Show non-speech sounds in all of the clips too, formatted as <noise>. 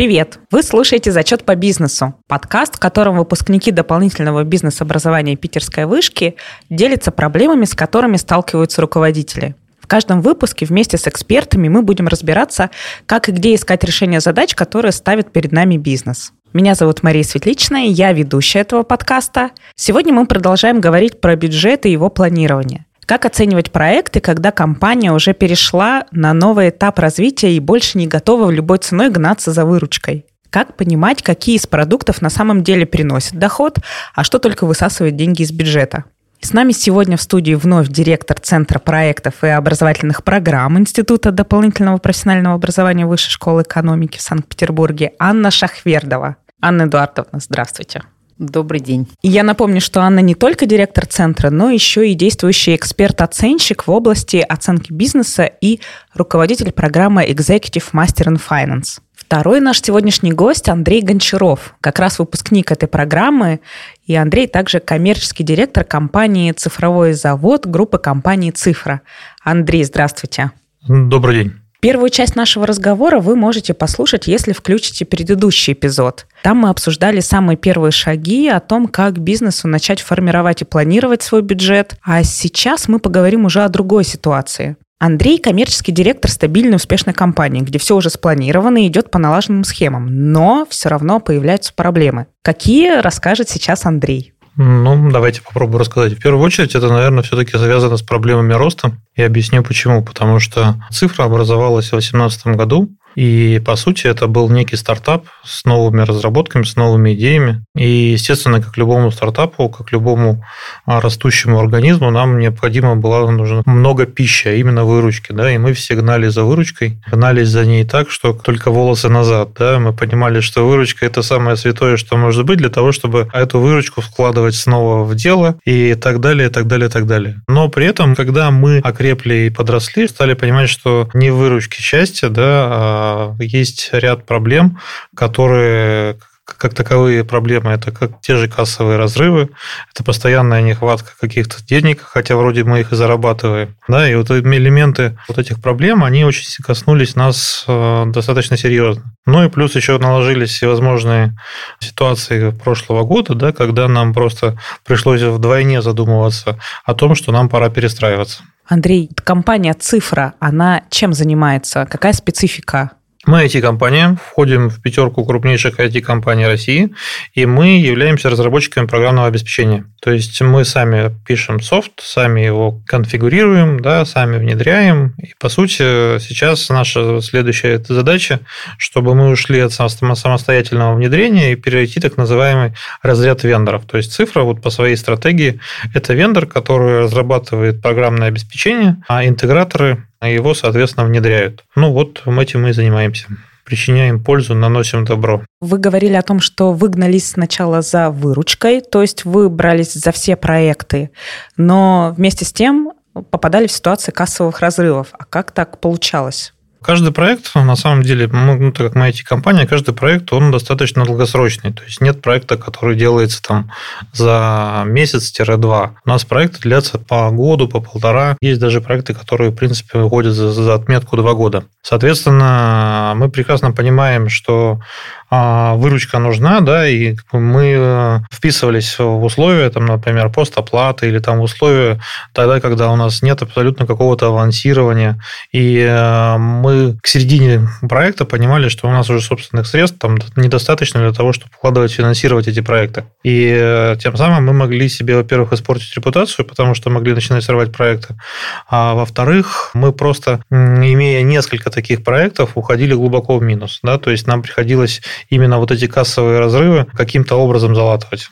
Привет! Вы слушаете «Зачет по бизнесу» – подкаст, в котором выпускники дополнительного бизнес-образования Питерской вышки делятся проблемами, с которыми сталкиваются руководители. В каждом выпуске вместе с экспертами мы будем разбираться, как и где искать решение задач, которые ставит перед нами бизнес. Меня зовут Мария Светличная, я ведущая этого подкаста. Сегодня мы продолжаем говорить про бюджет и его планирование. Как оценивать проекты, когда компания уже перешла на новый этап развития и больше не готова в любой ценой гнаться за выручкой? Как понимать, какие из продуктов на самом деле приносят доход, а что только высасывает деньги из бюджета? С нами сегодня в студии вновь директор Центра проектов и образовательных программ Института дополнительного профессионального образования Высшей школы экономики в Санкт-Петербурге Анна Шахвердова. Анна Эдуардовна, здравствуйте. Добрый день. Я напомню, что Анна не только директор центра, но еще и действующий эксперт-оценщик в области оценки бизнеса и руководитель программы Executive Master in Finance. Второй наш сегодняшний гость Андрей Гончаров, как раз выпускник этой программы, и Андрей также коммерческий директор компании «Цифровой завод» группы компании «Цифра». Андрей, здравствуйте. Добрый день. Первую часть нашего разговора вы можете послушать, если включите предыдущий эпизод. Там мы обсуждали самые первые шаги о том, как бизнесу начать формировать и планировать свой бюджет. А сейчас мы поговорим уже о другой ситуации. Андрей – коммерческий директор стабильной успешной компании, где все уже спланировано и идет по налаженным схемам, но все равно появляются проблемы. Какие, расскажет сейчас Андрей. Ну, давайте попробую рассказать. В первую очередь, это, наверное, все-таки связано с проблемами роста. Я объясню почему. Потому что цифра образовалась в 2018 году, и, по сути, это был некий стартап с новыми разработками, с новыми идеями. И, естественно, как любому стартапу, как любому а, растущему организму, нам необходимо было нужно много пищи, а именно выручки. Да? И мы все гнали за выручкой, гнались за ней так, что только волосы назад. Да? Мы понимали, что выручка – это самое святое, что может быть для того, чтобы эту выручку вкладывать снова в дело и так далее, и так далее, и так далее. Но при этом, когда мы окрепли и подросли, стали понимать, что не выручки счастья, да, а есть ряд проблем, которые как таковые проблемы, это как те же кассовые разрывы, это постоянная нехватка каких-то денег, хотя вроде мы их и зарабатываем. Да, и вот элементы вот этих проблем, они очень коснулись нас э, достаточно серьезно. Ну и плюс еще наложились всевозможные ситуации прошлого года, да, когда нам просто пришлось вдвойне задумываться о том, что нам пора перестраиваться. Андрей, компания «Цифра», она чем занимается? Какая специфика? Мы IT-компания, входим в пятерку крупнейших IT-компаний России, и мы являемся разработчиками программного обеспечения. То есть мы сами пишем софт, сами его конфигурируем, да, сами внедряем. И, по сути, сейчас наша следующая задача, чтобы мы ушли от самостоятельного внедрения и перейти так называемый разряд вендоров. То есть цифра вот по своей стратегии – это вендор, который разрабатывает программное обеспечение, а интеграторы его, соответственно, внедряют. Ну вот этим мы и занимаемся причиняем пользу, наносим добро. Вы говорили о том, что вы гнались сначала за выручкой, то есть вы брались за все проекты, но вместе с тем попадали в ситуации кассовых разрывов. А как так получалось? Каждый проект, на самом деле, ну, так как мы IT-компания, каждый проект, он достаточно долгосрочный. То есть нет проекта, который делается там за месяц-два. У нас проекты длятся по году, по полтора. Есть даже проекты, которые, в принципе, выходят за, за отметку два года. Соответственно, мы прекрасно понимаем, что а, выручка нужна, да, и мы э, вписывались в условия, там, например, постоплаты или там условия тогда, когда у нас нет абсолютно какого-то авансирования, и э, мы к середине проекта понимали, что у нас уже собственных средств там недостаточно для того, чтобы вкладывать, финансировать эти проекты. И э, тем самым мы могли себе, во-первых, испортить репутацию, потому что могли начинать срывать проекты, а во-вторых, мы просто, имея несколько таких проектов, уходили глубоко в минус, да, то есть нам приходилось именно вот эти кассовые разрывы каким-то образом залатывать.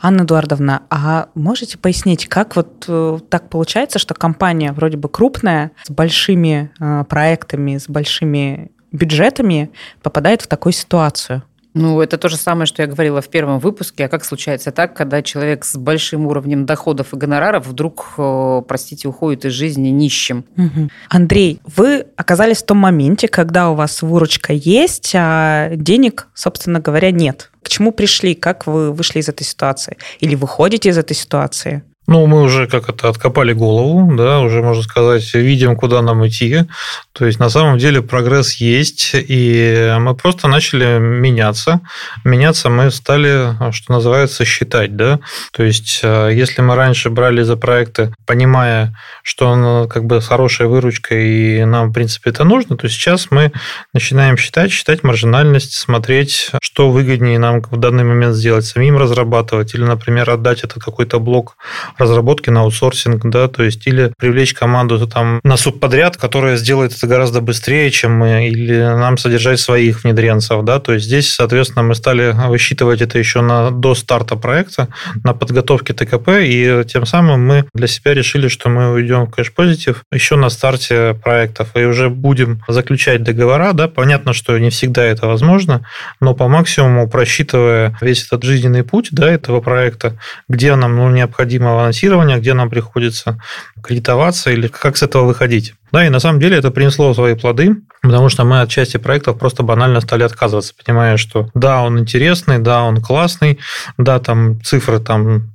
Анна Эдуардовна, а можете пояснить, как вот э, так получается, что компания вроде бы крупная, с большими э, проектами, с большими бюджетами попадает в такую ситуацию? Ну, это то же самое, что я говорила в первом выпуске. А как случается так, когда человек с большим уровнем доходов и гонораров вдруг, э, простите, уходит из жизни нищим? Угу. Андрей, вы оказались в том моменте, когда у вас выручка есть, а денег, собственно говоря, нет. К чему пришли? Как вы вышли из этой ситуации? Или выходите из этой ситуации? Ну, мы уже как это откопали голову, да, уже, можно сказать, видим, куда нам идти. То есть, на самом деле, прогресс есть, и мы просто начали меняться. Меняться мы стали, что называется, считать, да. То есть, э, если мы раньше брали за проекты, понимая, что он как бы с хорошей выручкой, и нам, в принципе, это нужно, то сейчас мы начинаем считать, считать маржинальность, смотреть, что выгоднее нам в данный момент сделать, самим разрабатывать, или, например, отдать это какой-то блок разработки на аутсорсинг, да, то есть или привлечь команду там, на субподряд, которая сделает это гораздо быстрее, чем мы, или нам содержать своих внедренцев, да, то есть здесь, соответственно, мы стали высчитывать это еще на, до старта проекта, на подготовке ТКП, и тем самым мы для себя решили, что мы уйдем в кэш-позитив еще на старте проектов, и уже будем заключать договора, да, понятно, что не всегда это возможно, но по максимуму просчитывая весь этот жизненный путь, да, этого проекта, где нам ну, необходимо финансирования, где нам приходится кредитоваться или как с этого выходить. Да, и на самом деле это принесло свои плоды, потому что мы от части проектов просто банально стали отказываться, понимая, что да, он интересный, да, он классный, да, там цифры там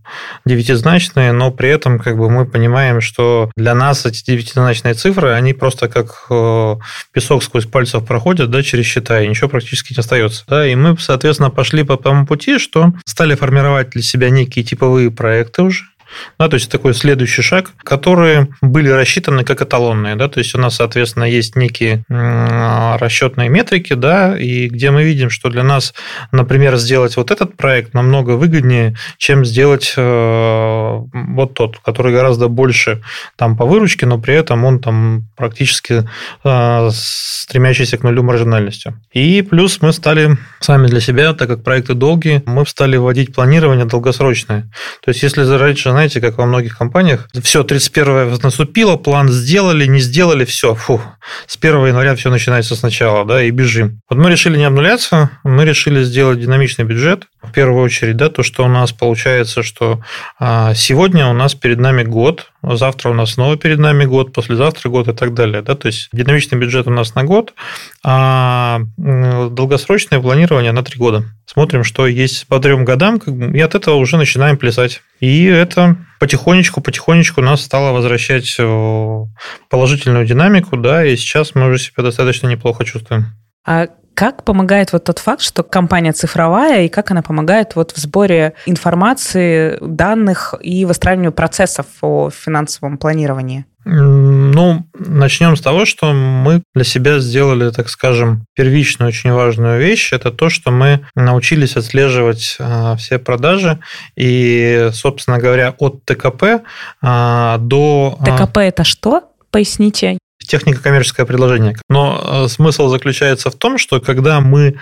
девятизначные, но при этом как бы мы понимаем, что для нас эти девятизначные цифры, они просто как э, песок сквозь пальцев проходят, да, через счета, и ничего практически не остается. Да, и мы, соответственно, пошли по тому пути, что стали формировать для себя некие типовые проекты уже, да, то есть такой следующий шаг, которые были рассчитаны как эталонные. Да, то есть у нас, соответственно, есть некие расчетные метрики, да, и где мы видим, что для нас, например, сделать вот этот проект намного выгоднее, чем сделать э, вот тот, который гораздо больше там по выручке, но при этом он там практически э, стремящийся к нулю маржинальностью. И плюс мы стали сами для себя, так как проекты долгие, мы стали вводить планирование долгосрочное. То есть если раньше, знаете, как во многих компаниях, все, 31 наступило, план сделали, не сделали, все, фу, с 1 января все начинается сначала, да, и бежим. Вот мы решили не обнуляться, мы решили сделать динамичный бюджет, в первую очередь, да, то, что у нас получается, что а, сегодня у нас перед нами год, завтра у нас снова перед нами год, послезавтра год и так далее, да, то есть динамичный бюджет у нас на год, а долгосрочное планирование на три года. Смотрим, что есть по трем годам, и от этого уже начинаем плясать. И это потихонечку, потихонечку нас стало возвращать положительную динамику, да, и сейчас мы уже себя достаточно неплохо чувствуем. А как помогает вот тот факт, что компания цифровая, и как она помогает вот в сборе информации, данных и выстраиванию процессов по финансовому планированию? Ну, начнем с того, что мы для себя сделали, так скажем, первичную очень важную вещь. Это то, что мы научились отслеживать а, все продажи. И, собственно говоря, от ТКП а, до... А, ТКП это что? Поясните техника коммерческое предложение. Но смысл заключается в том, что когда мы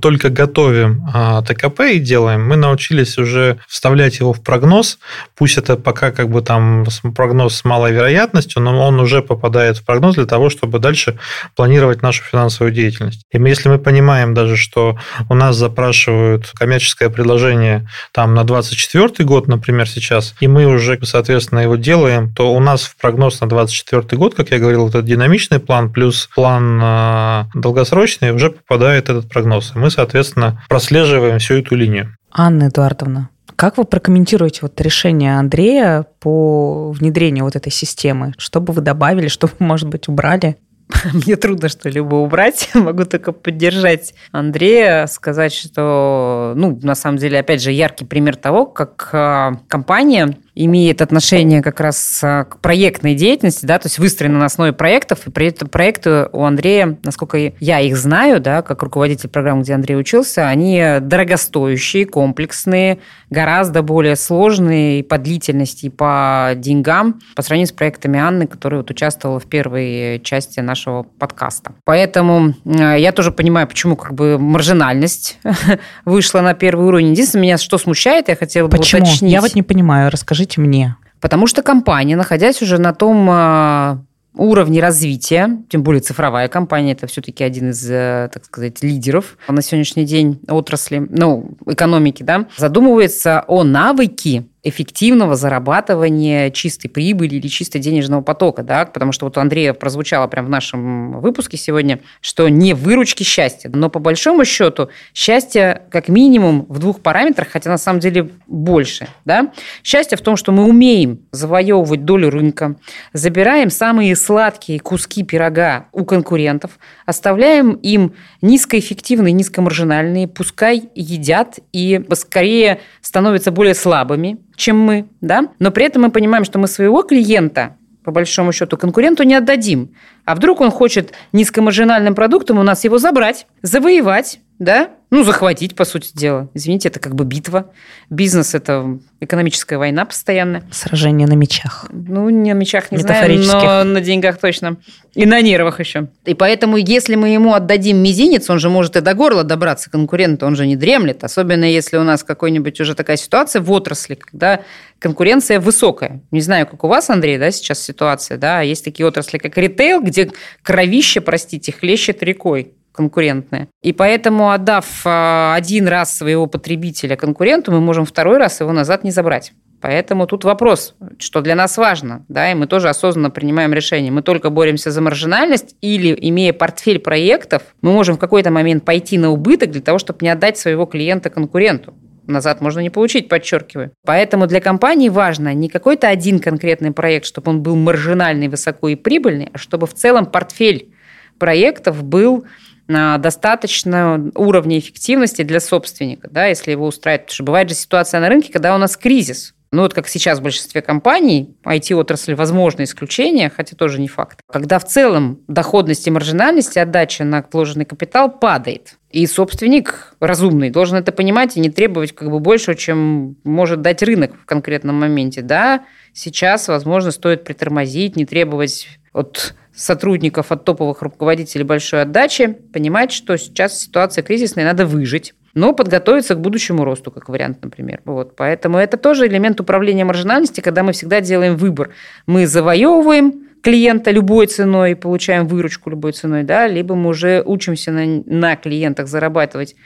только готовим а, ТКП и делаем, мы научились уже вставлять его в прогноз. Пусть это пока как бы там прогноз с малой вероятностью, но он уже попадает в прогноз для того, чтобы дальше планировать нашу финансовую деятельность. И если мы понимаем даже, что у нас запрашивают коммерческое предложение там на 24 год, например, сейчас, и мы уже, соответственно, его делаем, то у нас в прогноз на 24 год, как я говорил, этот динамичный план плюс план а, долгосрочный уже попадает этот прогноз прогноз. мы, соответственно, прослеживаем всю эту линию. Анна Эдуардовна, как вы прокомментируете вот решение Андрея по внедрению вот этой системы? Что бы вы добавили, что бы, может быть, убрали? <laughs> Мне трудно что-либо убрать, могу только поддержать Андрея, сказать, что, ну, на самом деле, опять же, яркий пример того, как а, компания имеет отношение как раз а, к проектной деятельности, да, то есть выстроена на основе проектов, и при этом проекты у Андрея, насколько я их знаю, да, как руководитель программы, где Андрей учился, они дорогостоящие, комплексные, гораздо более сложные по длительности, и по деньгам по сравнению с проектами Анны, которая вот участвовала в первой части нашего подкаста. Поэтому а, я тоже понимаю, почему как бы маржинальность <laughs> вышла на первый уровень. Единственное, меня что смущает, я хотела бы почему? уточнить. Я вот не понимаю, расскажи Расскажите мне. Потому что компания, находясь уже на том а, уровне развития, тем более цифровая компания, это все-таки один из, э, так сказать, лидеров на сегодняшний день отрасли, ну, экономики, да, задумывается о навыке эффективного зарабатывания чистой прибыли или чисто денежного потока, да, потому что вот у Андрея прозвучало прямо в нашем выпуске сегодня, что не выручки счастья, но по большому счету счастье как минимум в двух параметрах, хотя на самом деле больше, да. Счастье в том, что мы умеем завоевывать долю рынка, забираем самые сладкие куски пирога у конкурентов, оставляем им низкоэффективные, низкомаржинальные, пускай едят и скорее становятся более слабыми, чем мы, да, но при этом мы понимаем, что мы своего клиента по большому счету, конкуренту не отдадим. А вдруг он хочет низкомаржинальным продуктом у нас его забрать, завоевать, да, ну, захватить, по сути дела. Извините, это как бы битва. Бизнес – это экономическая война постоянная. Сражение на мечах. Ну, не на мечах, не знаю, но на деньгах точно. И на нервах еще. И поэтому, если мы ему отдадим мизинец, он же может и до горла добраться конкурента, он же не дремлет. Особенно, если у нас какой-нибудь уже такая ситуация в отрасли, когда конкуренция высокая. Не знаю, как у вас, Андрей, да, сейчас ситуация, да, есть такие отрасли, как ритейл, где кровище, простите, хлещет рекой конкурентные. И поэтому, отдав а, один раз своего потребителя конкуренту, мы можем второй раз его назад не забрать. Поэтому тут вопрос, что для нас важно, да, и мы тоже осознанно принимаем решение. Мы только боремся за маржинальность или, имея портфель проектов, мы можем в какой-то момент пойти на убыток для того, чтобы не отдать своего клиента конкуренту. Назад можно не получить, подчеркиваю. Поэтому для компании важно не какой-то один конкретный проект, чтобы он был маржинальный, высоко и прибыльный, а чтобы в целом портфель проектов был достаточно уровня эффективности для собственника, да, если его устраивает. Потому что бывает же ситуация на рынке, когда у нас кризис. Ну, вот как сейчас в большинстве компаний, IT-отрасль возможно исключение, хотя тоже не факт. Когда в целом доходность и маржинальность, отдача на вложенный капитал падает. И собственник разумный должен это понимать и не требовать как бы больше, чем может дать рынок в конкретном моменте. Да, сейчас, возможно, стоит притормозить, не требовать от сотрудников, от топовых руководителей большой отдачи, понимать, что сейчас ситуация кризисная, надо выжить, но подготовиться к будущему росту, как вариант, например. Вот. Поэтому это тоже элемент управления маржинальности, когда мы всегда делаем выбор. Мы завоевываем клиента любой ценой, получаем выручку любой ценой, да, либо мы уже учимся на, на клиентах зарабатывать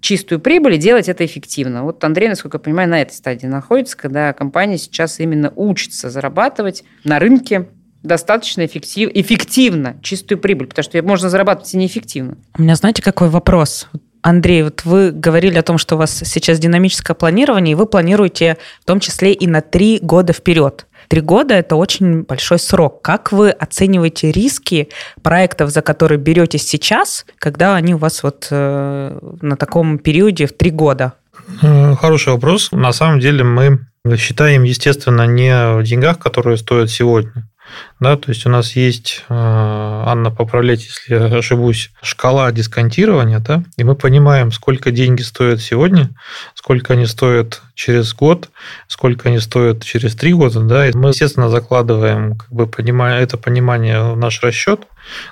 чистую прибыль и делать это эффективно. Вот Андрей, насколько я понимаю, на этой стадии находится, когда компания сейчас именно учится зарабатывать на рынке достаточно эффектив, эффективно чистую прибыль, потому что можно зарабатывать и неэффективно. У меня, знаете, какой вопрос? Андрей, вот вы говорили о том, что у вас сейчас динамическое планирование, и вы планируете в том числе и на три года вперед. Три года – это очень большой срок. Как вы оцениваете риски проектов, за которые беретесь сейчас, когда они у вас вот э, на таком периоде в три года? Э, хороший вопрос. На самом деле мы считаем, естественно, не в деньгах, которые стоят сегодня, да, то есть у нас есть, э, Анна, поправляйте, если я ошибусь, шкала дисконтирования, да, и мы понимаем, сколько деньги стоят сегодня, сколько они стоят через год, сколько они стоят через три года, да, и мы, естественно, закладываем, как бы, понимая, это понимание в наш расчет,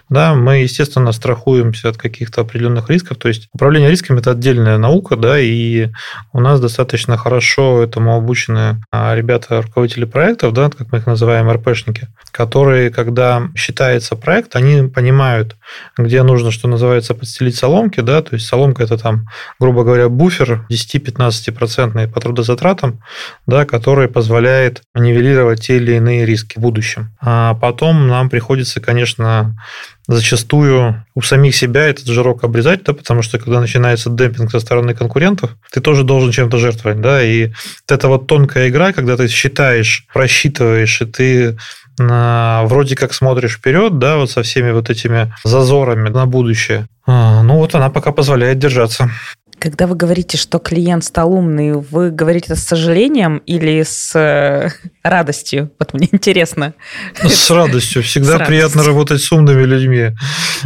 да, мы, естественно, страхуемся от каких-то определенных рисков, то есть управление рисками – это отдельная наука, да, и у нас достаточно хорошо этому обучены а, ребята, руководители проектов, да, как мы их называем, РПшники, которые, когда считается проект, они понимают, где нужно, что называется, подстелить соломки, да, то есть соломка – это там, грубо говоря, буфер 10-15% по трудозатратам, да, который позволяет нивелировать те или иные риски в будущем. А потом нам приходится, конечно, зачастую у самих себя этот жирок обрезать, да, потому что когда начинается демпинг со стороны конкурентов, ты тоже должен чем-то жертвовать, да, и это вот тонкая игра, когда ты считаешь, просчитываешь, и ты вроде как смотришь вперед, да, вот со всеми вот этими зазорами на будущее. А, ну вот она пока позволяет держаться. Когда вы говорите, что клиент стал умный, вы говорите это с сожалением или с э, радостью? Вот мне интересно. С радостью. Всегда с приятно радостью. работать с умными людьми.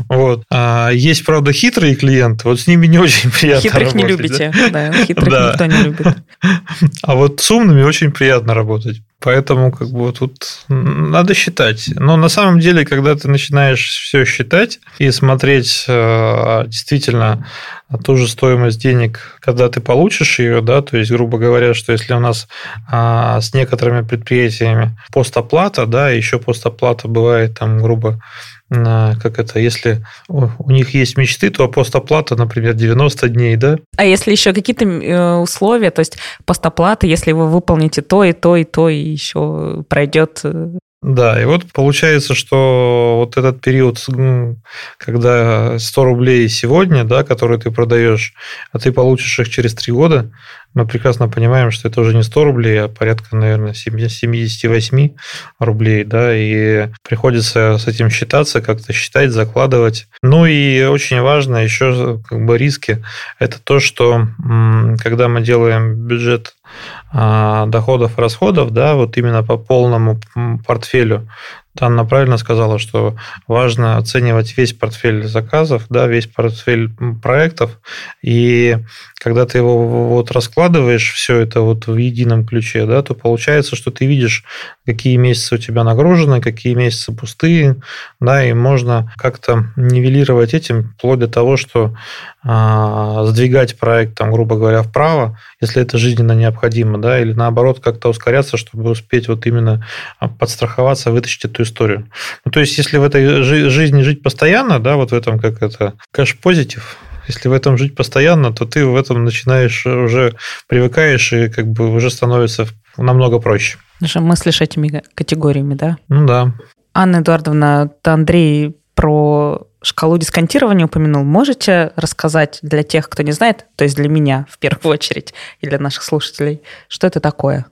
Вот. А есть, правда, хитрые клиенты, вот с ними не очень приятно Хитрых работать. не любите, да, да хитрых да. никто не любит. <laughs> А вот с умными очень приятно работать. Поэтому как бы тут надо считать. Но на самом деле, когда ты начинаешь все считать и смотреть э, действительно ту же стоимость денег, когда ты получишь ее, да, то есть, грубо говоря, что если у нас а, с некоторыми предприятиями постоплата, да, еще постоплата бывает там, грубо как это, если у них есть мечты, то постоплата, например, 90 дней, да? А если еще какие-то э, условия, то есть постоплата, если вы выполните то и то и то, и еще пройдет э, да, и вот получается, что вот этот период, когда 100 рублей сегодня, да, которые ты продаешь, а ты получишь их через 3 года, мы прекрасно понимаем, что это уже не 100 рублей, а порядка, наверное, 78 рублей, да, и приходится с этим считаться, как-то считать, закладывать. Ну и очень важно еще как бы риски. Это то, что когда мы делаем бюджет а, доходов расходов, да, вот именно по полному портфелю, Анна правильно сказала, что важно оценивать весь портфель заказов, да, весь портфель проектов, и когда ты его вот раскладываешь все это вот в едином ключе, да, то получается, что ты видишь, какие месяцы у тебя нагружены, какие месяцы пустые, да, и можно как-то нивелировать этим, вплоть до того, что сдвигать проект, там, грубо говоря, вправо, если это жизненно необходимо, да, или наоборот как-то ускоряться, чтобы успеть вот именно подстраховаться, вытащить эту историю. Ну, то есть, если в этой жизни жить постоянно, да, вот в этом, как это, кэш-позитив, если в этом жить постоянно, то ты в этом начинаешь уже привыкаешь и как бы уже становится намного проще. Даже мыслишь этими категориями, да? Ну да. Анна Эдуардовна, Андрей, про шкалу дисконтирования упомянул. Можете рассказать для тех, кто не знает, то есть для меня в первую очередь и для наших слушателей, что это такое?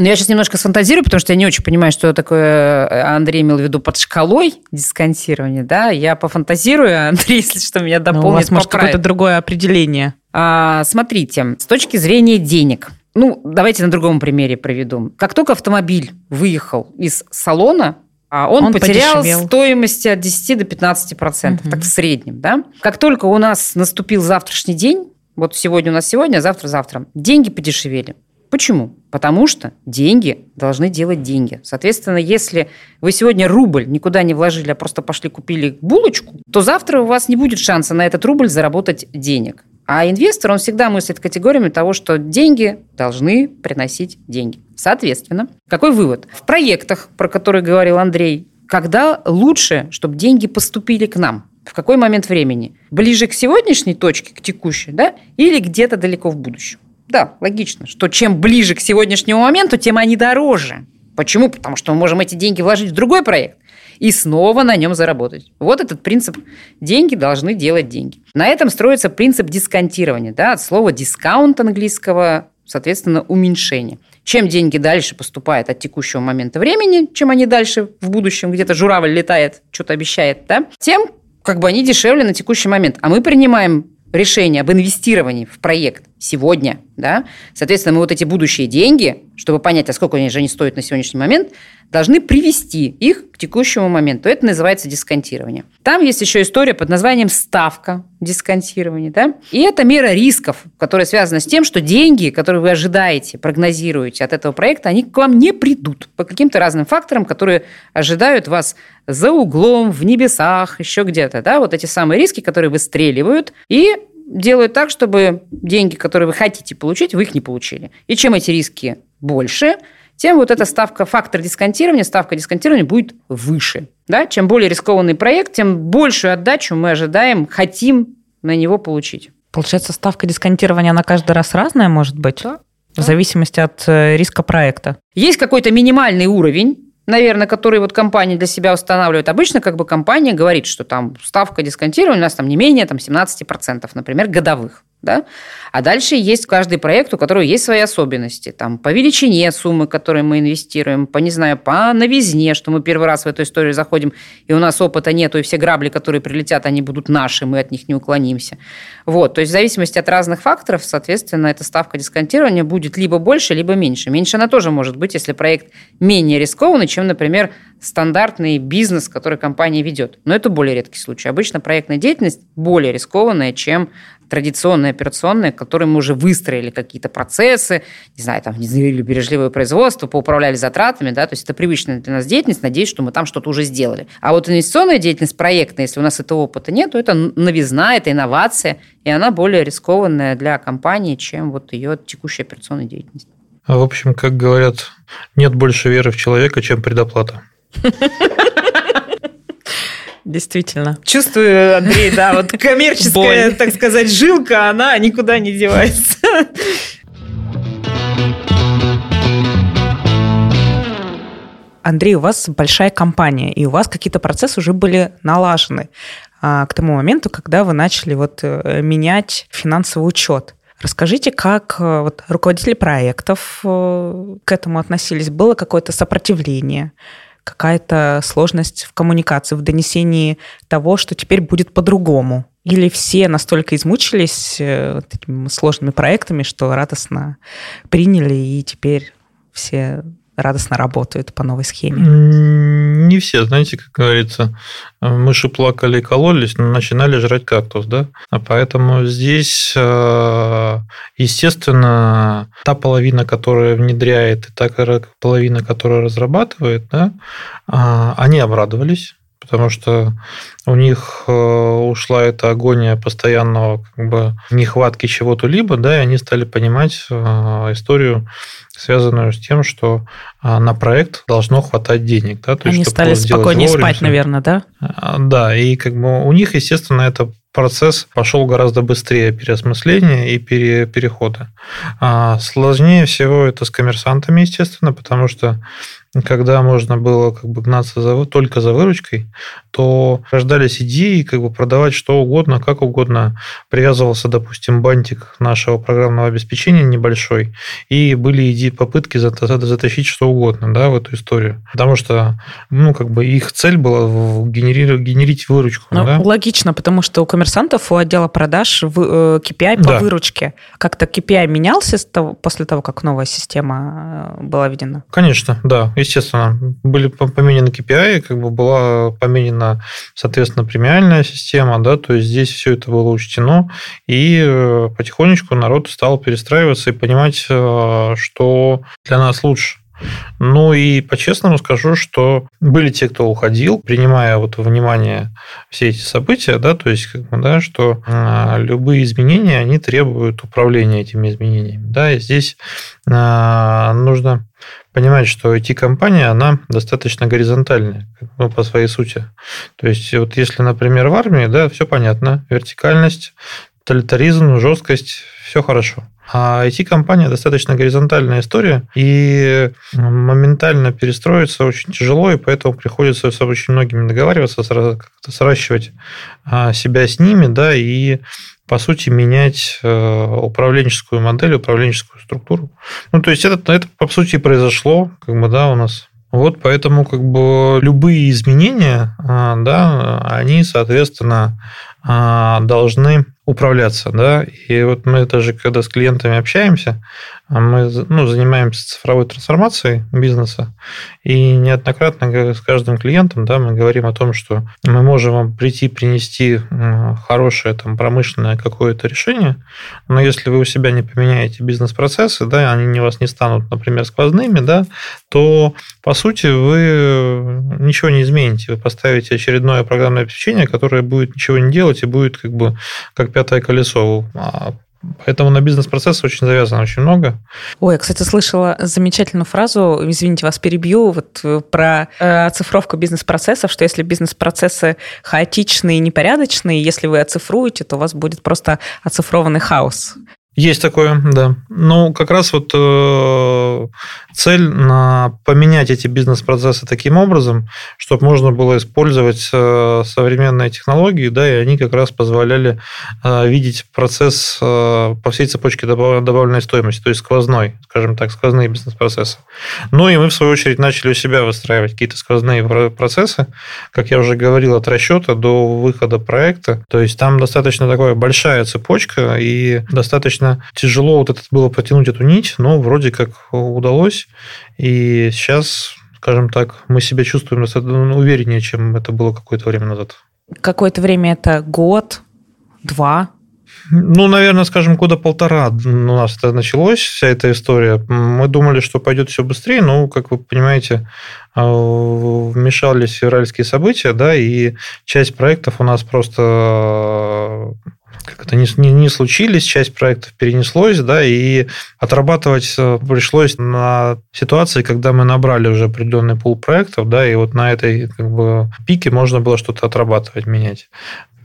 Ну, я сейчас немножко сфантазирую, потому что я не очень понимаю, что такое э, Андрей имел в виду под шкалой дисконтирования, да? Я пофантазирую, а Андрей, <laughs> если что, меня дополнит, ну, у вас, может, какое-то другое определение. А, смотрите, с точки зрения денег, ну, давайте на другом примере проведу. Как только автомобиль выехал из салона, он, он потерял подешевел. стоимость от 10 до 15 процентов, угу. так в среднем, да? Как только у нас наступил завтрашний день, вот сегодня у нас сегодня, а завтра завтра, деньги подешевели. Почему? Потому что деньги должны делать деньги. Соответственно, если вы сегодня рубль никуда не вложили, а просто пошли купили булочку, то завтра у вас не будет шанса на этот рубль заработать денег. А инвестор, он всегда мыслит категориями того, что деньги должны приносить деньги. Соответственно, какой вывод? В проектах, про которые говорил Андрей, когда лучше, чтобы деньги поступили к нам? В какой момент времени? Ближе к сегодняшней точке, к текущей, да? Или где-то далеко в будущем? Да, логично, что чем ближе к сегодняшнему моменту, тем они дороже. Почему? Потому что мы можем эти деньги вложить в другой проект и снова на нем заработать. Вот этот принцип. Деньги должны делать деньги. На этом строится принцип дисконтирования. Да, от слова дискаунт английского, соответственно, уменьшение. Чем деньги дальше поступают от текущего момента времени, чем они дальше в будущем, где-то журавль летает, что-то обещает, да, тем как бы они дешевле на текущий момент. А мы принимаем решение об инвестировании в проект сегодня, да, соответственно, мы вот эти будущие деньги, чтобы понять, а сколько они же не стоят на сегодняшний момент, должны привести их к текущему моменту. Это называется дисконтирование. Там есть еще история под названием ставка дисконтирования. Да? И это мера рисков, которая связана с тем, что деньги, которые вы ожидаете, прогнозируете от этого проекта, они к вам не придут по каким-то разным факторам, которые ожидают вас за углом, в небесах, еще где-то. Да? Вот эти самые риски, которые выстреливают и делают так, чтобы деньги, которые вы хотите получить, вы их не получили. И чем эти риски больше – тем вот эта ставка, фактор дисконтирования, ставка дисконтирования будет выше. Да? Чем более рискованный проект, тем большую отдачу мы ожидаем, хотим на него получить. Получается, ставка дисконтирования, она каждый раз разная может быть? Да. В зависимости от э, риска проекта. Есть какой-то минимальный уровень, наверное, который вот компания для себя устанавливает. Обычно как бы компания говорит, что там ставка дисконтирования у нас там не менее там, 17%, например, годовых. Да? А дальше есть каждый проект, у которого есть свои особенности. Там, по величине суммы, которые мы инвестируем, по, не знаю, по новизне, что мы первый раз в эту историю заходим, и у нас опыта нету, и все грабли, которые прилетят, они будут наши, мы от них не уклонимся. Вот. То есть в зависимости от разных факторов, соответственно, эта ставка дисконтирования будет либо больше, либо меньше. Меньше она тоже может быть, если проект менее рискованный, чем, например, стандартный бизнес, который компания ведет. Но это более редкий случай. Обычно проектная деятельность более рискованная, чем традиционные операционные, которые мы уже выстроили какие-то процессы, не знаю, там, внедрили бережливое производство, поуправляли затратами, да, то есть это привычная для нас деятельность, надеюсь, что мы там что-то уже сделали. А вот инвестиционная деятельность проектная, если у нас этого опыта нет, то это новизна, это инновация, и она более рискованная для компании, чем вот ее текущая операционная деятельность. А в общем, как говорят, нет больше веры в человека, чем предоплата. <laughs> Действительно. Чувствую, Андрей, да, вот <laughs> коммерческая, Боль. так сказать, жилка, она никуда не девается. Андрей, у вас большая компания, и у вас какие-то процессы уже были налажены а, к тому моменту, когда вы начали вот э, менять финансовый учет. Расскажите, как э, вот, руководители проектов э, к этому относились? Было какое-то сопротивление? Какая-то сложность в коммуникации, в донесении того, что теперь будет по-другому? Или все настолько измучились вот этими сложными проектами, что радостно приняли, и теперь все радостно работают по новой схеме? Не все, знаете, как говорится, мыши плакали и кололись, но начинали жрать кактус, да? А поэтому здесь, э, естественно, та половина, которая внедряет, и та половина, которая разрабатывает, да, а, они обрадовались, потому что у них э, ушла эта агония постоянного как бы, нехватки чего-то либо, да, и они стали понимать э, историю, связанную с тем, что э, на проект должно хватать денег. Да, то они есть, стали спокойнее спать, наверное, да? Да, и как бы у них, естественно, это процесс пошел гораздо быстрее переосмысления и пере, перехода. А сложнее всего это с коммерсантами, естественно, потому что когда можно было как бы гнаться за, только за выручкой, то рождались идеи как бы продавать что угодно, как угодно. Привязывался, допустим, бантик нашего программного обеспечения небольшой, и были идеи, попытки затащить что угодно да, в эту историю. Потому что ну, как бы их цель была генерировать, генерить выручку. Ну, да? Логично, потому что у коммерсантов, у отдела продаж в, KPI по да. выручке. Как-то KPI менялся после того, как новая система э, была введена? Конечно, да естественно, были поменены KPI, как бы была поменена, соответственно, премиальная система, да, то есть здесь все это было учтено, и э, потихонечку народ стал перестраиваться и понимать, э, что для нас лучше. Ну и по-честному скажу, что были те, кто уходил, принимая вот внимание все эти события, да, то есть как бы, да, что э, любые изменения, они требуют управления этими изменениями. Да, и здесь э, нужно понимать, что IT-компания, она достаточно горизонтальная ну, по своей сути. То есть, вот если, например, в армии, да, все понятно, вертикальность, тоталитаризм, жесткость, все хорошо. А IT-компания достаточно горизонтальная история, и моментально перестроиться очень тяжело, и поэтому приходится с очень многими договариваться, как-то сращивать а, себя с ними, да, и по сути, менять э, управленческую модель, управленческую структуру. Ну, то есть, это, это по сути, произошло, как бы, да, у нас. Вот поэтому, как бы, любые изменения, а, да, они, соответственно, а, должны управляться, да, и вот мы даже когда с клиентами общаемся, мы ну, занимаемся цифровой трансформацией бизнеса, и неоднократно с каждым клиентом да, мы говорим о том, что мы можем вам прийти, принести хорошее там, промышленное какое-то решение, но если вы у себя не поменяете бизнес-процессы, да, они не вас не станут, например, сквозными, да, то, по сути, вы ничего не измените. Вы поставите очередное программное обеспечение, которое будет ничего не делать и будет как бы как пятое колесо а Поэтому на бизнес-процессы очень завязано очень много. Ой, я, кстати, слышала замечательную фразу, извините, вас перебью, вот э, про э, оцифровку бизнес-процессов, что если бизнес-процессы хаотичные и непорядочные, если вы оцифруете, то у вас будет просто оцифрованный хаос. Есть такое, да. Ну, как раз вот э, цель на поменять эти бизнес-процессы таким образом, чтобы можно было использовать э, современные технологии, да, и они как раз позволяли э, видеть процесс э, по всей цепочке добавленной стоимости, то есть сквозной, скажем так, сквозные бизнес-процессы. Ну и мы, в свою очередь, начали у себя выстраивать какие-то сквозные процессы, как я уже говорил, от расчета до выхода проекта. То есть там достаточно такая большая цепочка и достаточно достаточно тяжело вот это было протянуть эту нить, но вроде как удалось. И сейчас, скажем так, мы себя чувствуем достаточно увереннее, чем это было какое-то время назад. Какое-то время это год, два, Ну, наверное, скажем, года полтора у нас это началось, вся эта история. Мы думали, что пойдет все быстрее, но, как вы понимаете, а, вмешались февральские события, да, и часть проектов у нас просто как это не, не, не случились, часть проектов перенеслось, да, и отрабатывать э, пришлось на ситуации, когда мы набрали уже определенный пул проектов, да, и вот на этой как бы пике можно было что-то отрабатывать, менять.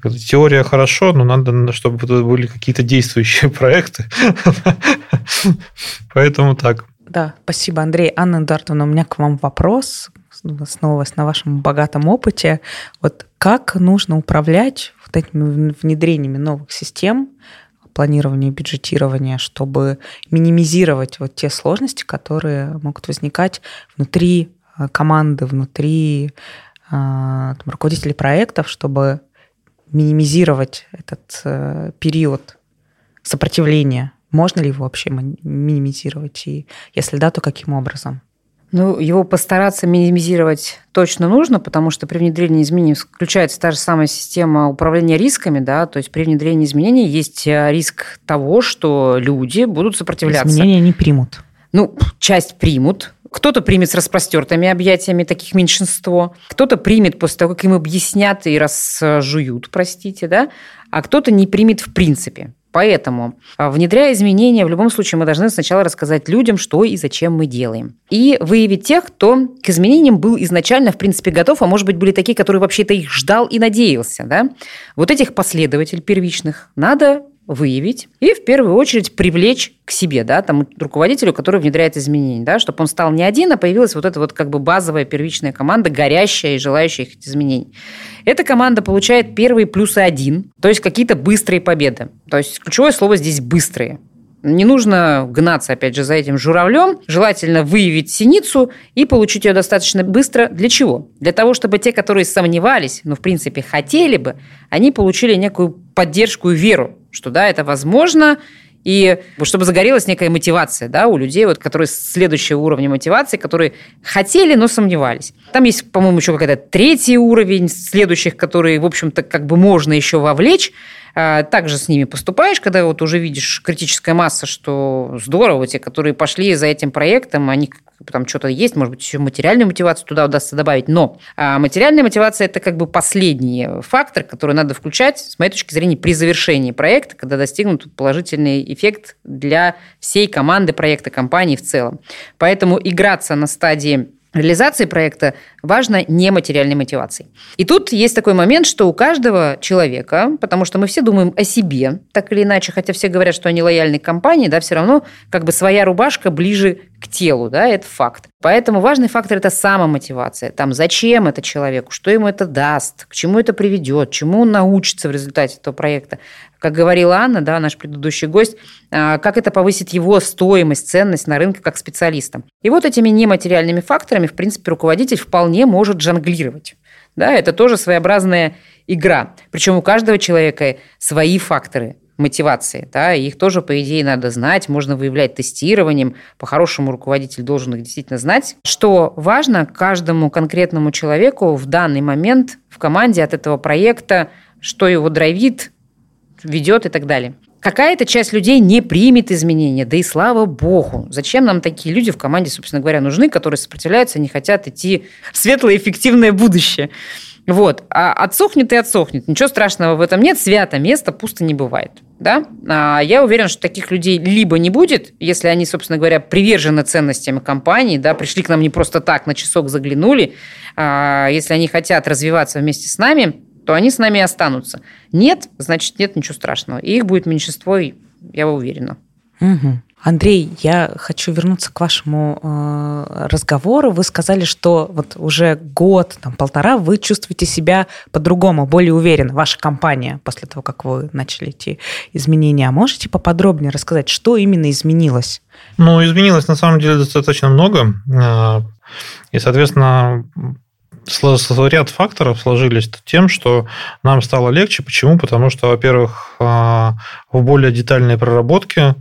Теория хорошо, но надо, чтобы были какие-то действующие <laughs> проекты. Поэтому так. Да, спасибо, Андрей. Анна Эдуардовна, у меня к вам вопрос, основываясь на вашем богатом опыте. Вот как нужно управлять вот этими внедрениями новых систем, планирования, бюджетирования, чтобы минимизировать вот те сложности, которые могут возникать внутри э, команды, внутри э, там, руководителей проектов, чтобы минимизировать этот э, период сопротивления? Можно ли его вообще минимизировать? И если да, то каким образом? Ну, его постараться минимизировать точно нужно, потому что при внедрении изменений включается та же самая система управления рисками, да, то есть при внедрении изменений есть э, риск того, что люди будут сопротивляться. Изменения не примут. Ну, часть примут, кто-то примет с распростертыми объятиями, таких меньшинство. Кто-то примет после того, как им объяснят и разжуют, простите, да, а кто-то не примет в принципе. Поэтому, а, внедряя изменения, в любом случае мы должны сначала рассказать людям, что и зачем мы делаем. И выявить тех, кто к изменениям был изначально, в принципе, готов, а может быть, были такие, которые вообще-то их ждал и надеялся. Да? Вот этих последователей первичных надо выявить и в первую очередь привлечь к себе, да, там руководителю, который внедряет изменения, да, чтобы он стал не один, а появилась вот эта вот как бы базовая первичная команда, горящая и желающая этих изменений. Эта команда получает первые плюсы один, то есть какие-то быстрые победы. То есть ключевое слово здесь «быстрые». Не нужно гнаться, опять же, за этим журавлем. Желательно выявить синицу и получить ее достаточно быстро. Для чего? Для того, чтобы те, которые сомневались, но, в принципе, хотели бы, они получили некую поддержку и веру, что да, это возможно, и чтобы загорелась некая мотивация да, у людей, вот, которые следующего уровня мотивации, которые хотели, но сомневались. Там есть, по-моему, еще какой-то третий уровень следующих, которые, в общем-то, как бы можно еще вовлечь. А, также с ними поступаешь, когда вот уже видишь критическая масса, что здорово, те, которые пошли за этим проектом, они там что-то есть, может быть, еще материальную мотивацию туда удастся добавить, но а, материальная мотивация – это как бы последний фактор, который надо включать, с моей точки зрения, при завершении проекта, когда достигнут положительный эффект для всей команды проекта, компании в целом. Поэтому играться на стадии реализации проекта важно нематериальной мотивацией. И тут есть такой момент, что у каждого человека, потому что мы все думаем о себе, так или иначе, хотя все говорят, что они лояльны к компании, да, все равно как бы своя рубашка ближе к телу, да, это факт. Поэтому важный фактор – это самомотивация. Там, зачем это человеку, что ему это даст, к чему это приведет, чему он научится в результате этого проекта. Как говорила Анна, да, наш предыдущий гость, а, как это повысит его стоимость, ценность на рынке как специалиста. И вот этими нематериальными факторами, в принципе, руководитель вполне может жонглировать. Да, это тоже своеобразная игра. Причем у каждого человека свои факторы мотивации. Да, и их тоже, по идее, надо знать, можно выявлять тестированием. По-хорошему руководитель должен их действительно знать. Что важно каждому конкретному человеку в данный момент в команде от этого проекта, что его драйвит, ведет и так далее. Какая-то часть людей не примет изменения, да и слава богу. Зачем нам такие люди в команде, собственно говоря, нужны, которые сопротивляются, не хотят идти в светлое эффективное будущее. Вот. А отсохнет и отсохнет. Ничего страшного в этом нет. Свято место пусто не бывает. Да? А я уверен, что таких людей либо не будет, если они, собственно говоря, привержены ценностям компании, да, пришли к нам не просто так, на часок заглянули, а если они хотят развиваться вместе с нами, то они с нами останутся. Нет, значит, нет ничего страшного. И их будет меньшинство, я уверена. Угу. Андрей, я хочу вернуться к вашему э, разговору. Вы сказали, что вот уже год, там, полтора вы чувствуете себя по-другому, более уверенно, ваша компания, после того, как вы начали эти изменения. А можете поподробнее рассказать, что именно изменилось? Ну, изменилось на самом деле достаточно много. Э, и, соответственно, ряд факторов сложились тем, что нам стало легче. Почему? Потому что, во-первых, а, в более детальной проработке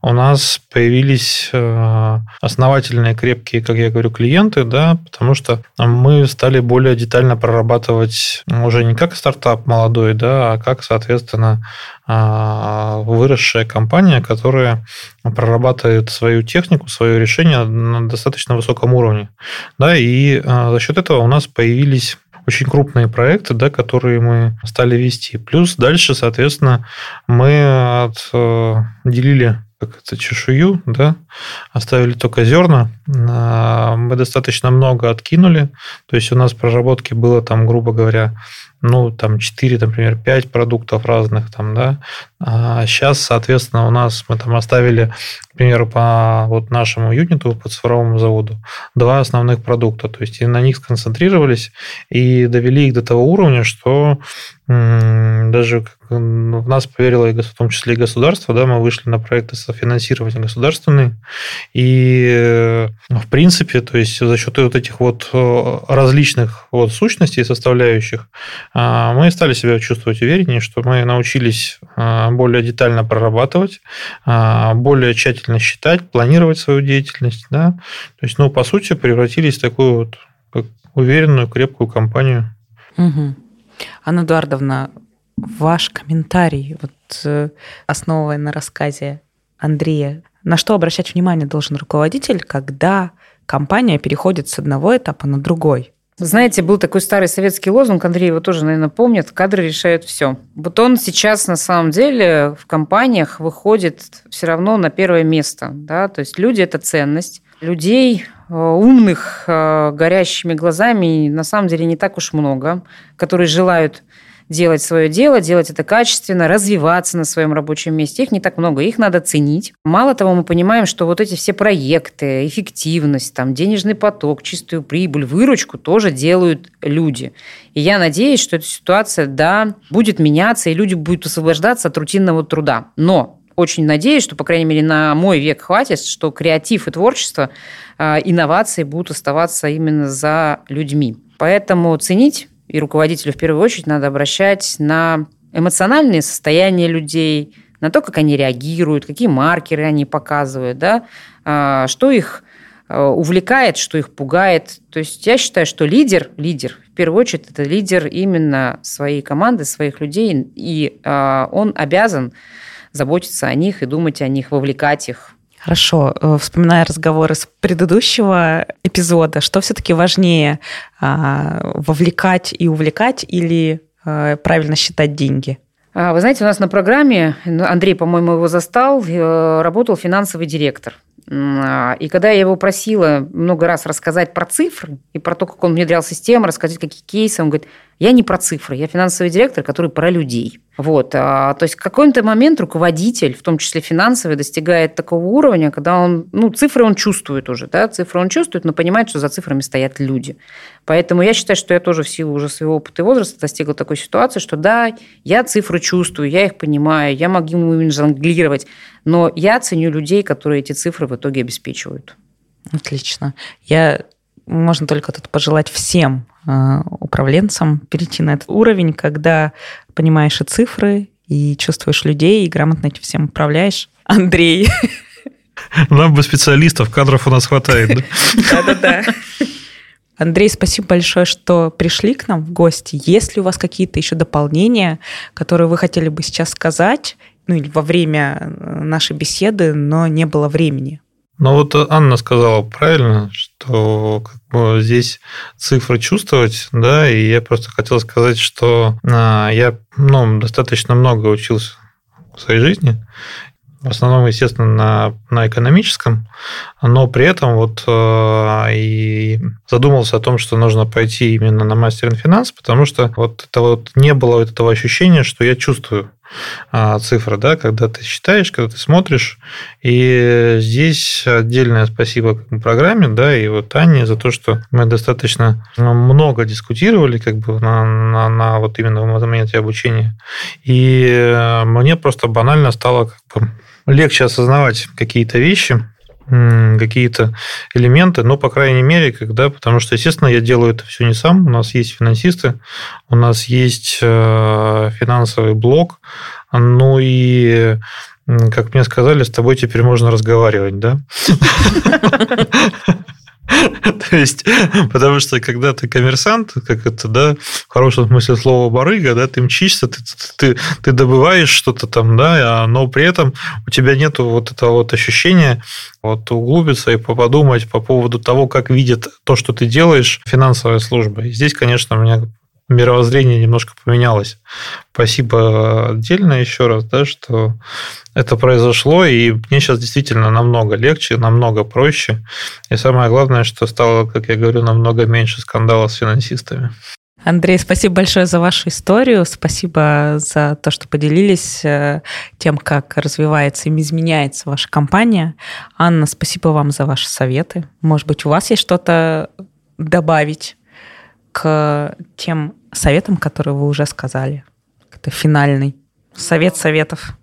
у нас появились э, основательные, крепкие, как я говорю, клиенты, да, потому что мы стали более детально прорабатывать уже не как стартап молодой, да, а как, соответственно, а, выросшая компания, которая прорабатывает свою технику, свое решение на достаточно высоком уровне. Да, и а, за счет этого у нас появились очень крупные проекты, да, которые мы стали вести. Плюс дальше, соответственно, мы отделили как это, чешую, да, оставили только зерна. А, мы достаточно много откинули. То есть у нас проработки было там, грубо говоря, ну, там 4, например, 5 продуктов разных там, да. А сейчас, соответственно, у нас мы там оставили, к примеру, по вот нашему юниту, по цифровому заводу, два основных продукта. То есть и на них сконцентрировались и довели их до того уровня, что даже в нас поверило, в том числе и государство, да, мы вышли на проекты софинансирования государственные, и в принципе, то есть за счет вот этих вот э, различных вот сущностей составляющих, а, мы стали себя чувствовать увереннее, что мы научились а, более детально прорабатывать, а, более тщательно считать, планировать свою деятельность, да, то есть, ну, по сути, превратились в такую вот уверенную, крепкую компанию. Угу. Анна Эдуардовна, ваш комментарий, вот э, основывая на рассказе Андрея, на что обращать внимание должен руководитель, когда компания переходит с одного этапа на другой? Знаете, был такой старый советский лозунг, Андрей его тоже, наверное, помнит, кадры решают все. Вот он сейчас на самом деле в компаниях выходит все равно на первое место. Да? То есть люди – это ценность. Людей э, умных, э, горящими глазами на самом деле не так уж много, которые желают делать свое дело, делать это качественно, развиваться на своем рабочем месте. Их не так много, их надо ценить. Мало того, мы понимаем, что вот эти все проекты, эффективность, там, денежный поток, чистую прибыль, выручку тоже делают люди. И я надеюсь, что эта ситуация, да, будет меняться, и люди будут освобождаться от рутинного труда. Но очень надеюсь, что, по крайней мере, на мой век хватит, что креатив и творчество, а, инновации будут оставаться именно за людьми. Поэтому ценить и руководителю в первую очередь надо обращать на эмоциональные состояния людей, на то, как они реагируют, какие маркеры они показывают, да, а, что их а, увлекает, что их пугает. То есть я считаю, что лидер, лидер, в первую очередь, это лидер именно своей команды, своих людей, и а, он обязан заботиться о них и думать о них, вовлекать их Хорошо, э, вспоминая разговоры с предыдущего эпизода, что все-таки важнее, а, вовлекать и увлекать или э, правильно считать деньги? А, вы знаете, у нас на программе, ну, Андрей, по-моему, его застал, э, работал финансовый директор. А, и когда я его просила много раз рассказать про цифры и про то, как он внедрял систему, рассказать, какие кейсы, он говорит, я не про цифры, я финансовый директор, который про людей. Вот. А, то есть в какой-то момент руководитель, в том числе финансовый, достигает такого уровня, когда он, ну, цифры он чувствует уже, да, цифры он чувствует, но понимает, что за цифрами стоят люди. Поэтому я считаю, что я тоже в силу уже своего опыта и возраста достигла такой ситуации, что да, я цифры чувствую, я их понимаю, я могу ими жонглировать, но я ценю людей, которые эти цифры в итоге обеспечивают. Отлично. Я можно только тут пожелать всем э, управленцам перейти на этот уровень, когда понимаешь и цифры, и чувствуешь людей, и грамотно этим всем управляешь. <laughs> Андрей. Нам бы специалистов, кадров у нас хватает. Да-да-да. Андрей, спасибо большое, что пришли к нам в гости. Есть ли у вас какие-то еще дополнения, которые вы хотели бы сейчас сказать, ну или во время э, нашей беседы, но не было времени? Ну вот Анна сказала правильно, что как бы здесь цифры чувствовать, да, и я просто хотел сказать, что а, я ну, достаточно много учился в своей жизни, в основном, естественно, на, на экономическом, но при этом вот э, и задумался о том, что нужно пойти именно на мастер финанс, потому что вот это вот не было вот этого ощущения, что я чувствую а, цифры, да, когда ты считаешь, когда ты смотришь. И здесь отдельное спасибо программе, да, и вот Ане за то, что мы достаточно ну, много дискутировали как бы на, на, на вот именно в моменте обучения. И э, мне просто банально стало как бы легче осознавать какие-то вещи, какие-то элементы, но, по крайней мере, когда, потому что, естественно, я делаю это все не сам, у нас есть финансисты, у нас есть э, финансовый блок, ну и как мне сказали, с тобой теперь можно разговаривать, да? <laughs> То есть, <laughs> потому что когда ты коммерсант, как это, да, в хорошем смысле слова барыга, да, ты мчишься, ты, ты, ты добываешь что-то там, да, но при этом у тебя нет вот этого вот ощущения вот углубиться и подумать по поводу того, как видит то, что ты делаешь, финансовая служба. И здесь, конечно, меня мировоззрение немножко поменялось. Спасибо отдельно еще раз, да, что это произошло, и мне сейчас действительно намного легче, намного проще. И самое главное, что стало, как я говорю, намного меньше скандалов с финансистами. Андрей, спасибо большое за вашу историю. Спасибо за то, что поделились э, тем, как развивается и изменяется ваша компания. Анна, спасибо вам за ваши советы. Может быть, у вас есть что-то добавить к тем советам, которые вы уже сказали. Это финальный совет советов.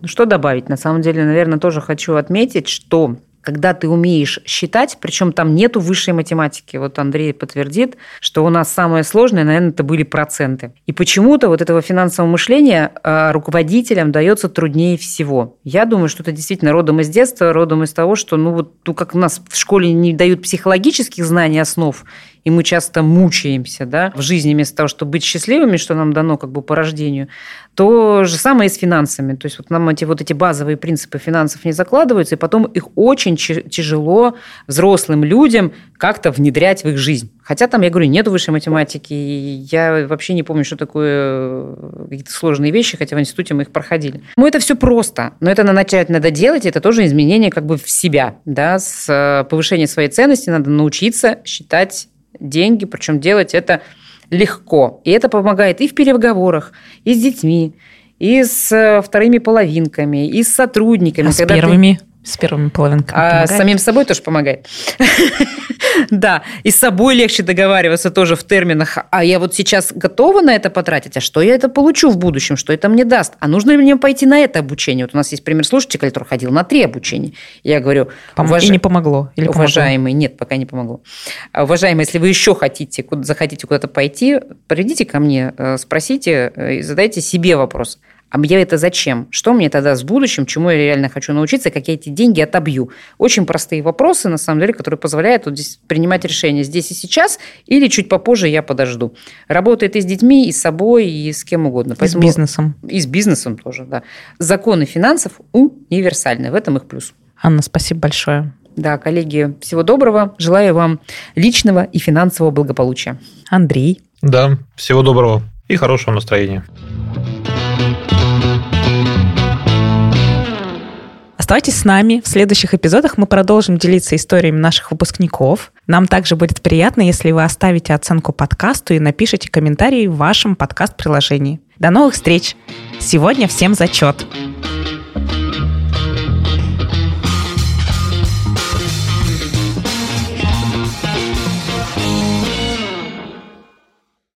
Ну, что добавить? На самом деле, наверное, тоже хочу отметить, что когда ты умеешь считать, причем там нету высшей математики. Вот Андрей подтвердит, что у нас самое сложное, наверное, это были проценты. И почему-то вот этого финансового мышления а, руководителям дается труднее всего. Я думаю, что это действительно родом из детства, родом из того, что, ну вот, ну, как у нас в школе не дают психологических знаний основ, и мы часто мучаемся да, в жизни вместо того, чтобы быть счастливыми, что нам дано как бы по рождению, то же самое и с финансами. То есть вот нам эти вот эти базовые принципы финансов не закладываются, и потом их очень тяжело взрослым людям как-то внедрять в их жизнь. Хотя там, я говорю, нет высшей математики, и я вообще не помню, что такое э, какие-то сложные вещи, хотя в институте мы их проходили. Ну, это все просто, но это начать надо делать, это тоже изменение как бы в себя, да, с э, повышения своей ценности надо научиться считать деньги, причем делать это легко. И это помогает и в переговорах, и с детьми, и с э, вторыми половинками, и с сотрудниками. А с первыми? Ты... С первыми половинками. А с самим собой тоже помогает. <laughs> Да, и с собой легче договариваться тоже в терминах. А я вот сейчас готова на это потратить, а что я это получу в будущем, что это мне даст? А нужно ли мне пойти на это обучение? Вот у нас есть пример слушателя, который ходил на три обучения. Я говорю... Уваж... И не помогло? Или уважаемый, помогло? нет, пока не помогло. А, уважаемый, если вы еще хотите, захотите куда-то пойти, придите ко мне, э, спросите э, и задайте себе вопрос – а мне это зачем? Что мне тогда с будущим? Чему я реально хочу научиться? Как я эти деньги отобью? Очень простые вопросы, на самом деле, которые позволяют вот здесь принимать решения здесь и сейчас, или чуть попозже я подожду. Работает и с детьми, и с собой, и с кем угодно. Поэтому... И с бизнесом. И с бизнесом тоже, да. Законы финансов универсальны. В этом их плюс. Анна, спасибо большое. Да, коллеги, всего доброго. Желаю вам личного и финансового благополучия. Андрей. Да, всего доброго и хорошего настроения. Оставайтесь с нами. В следующих эпизодах мы продолжим делиться историями наших выпускников. Нам также будет приятно, если вы оставите оценку подкасту и напишите комментарии в вашем подкаст-приложении. До новых встреч! Сегодня всем зачет!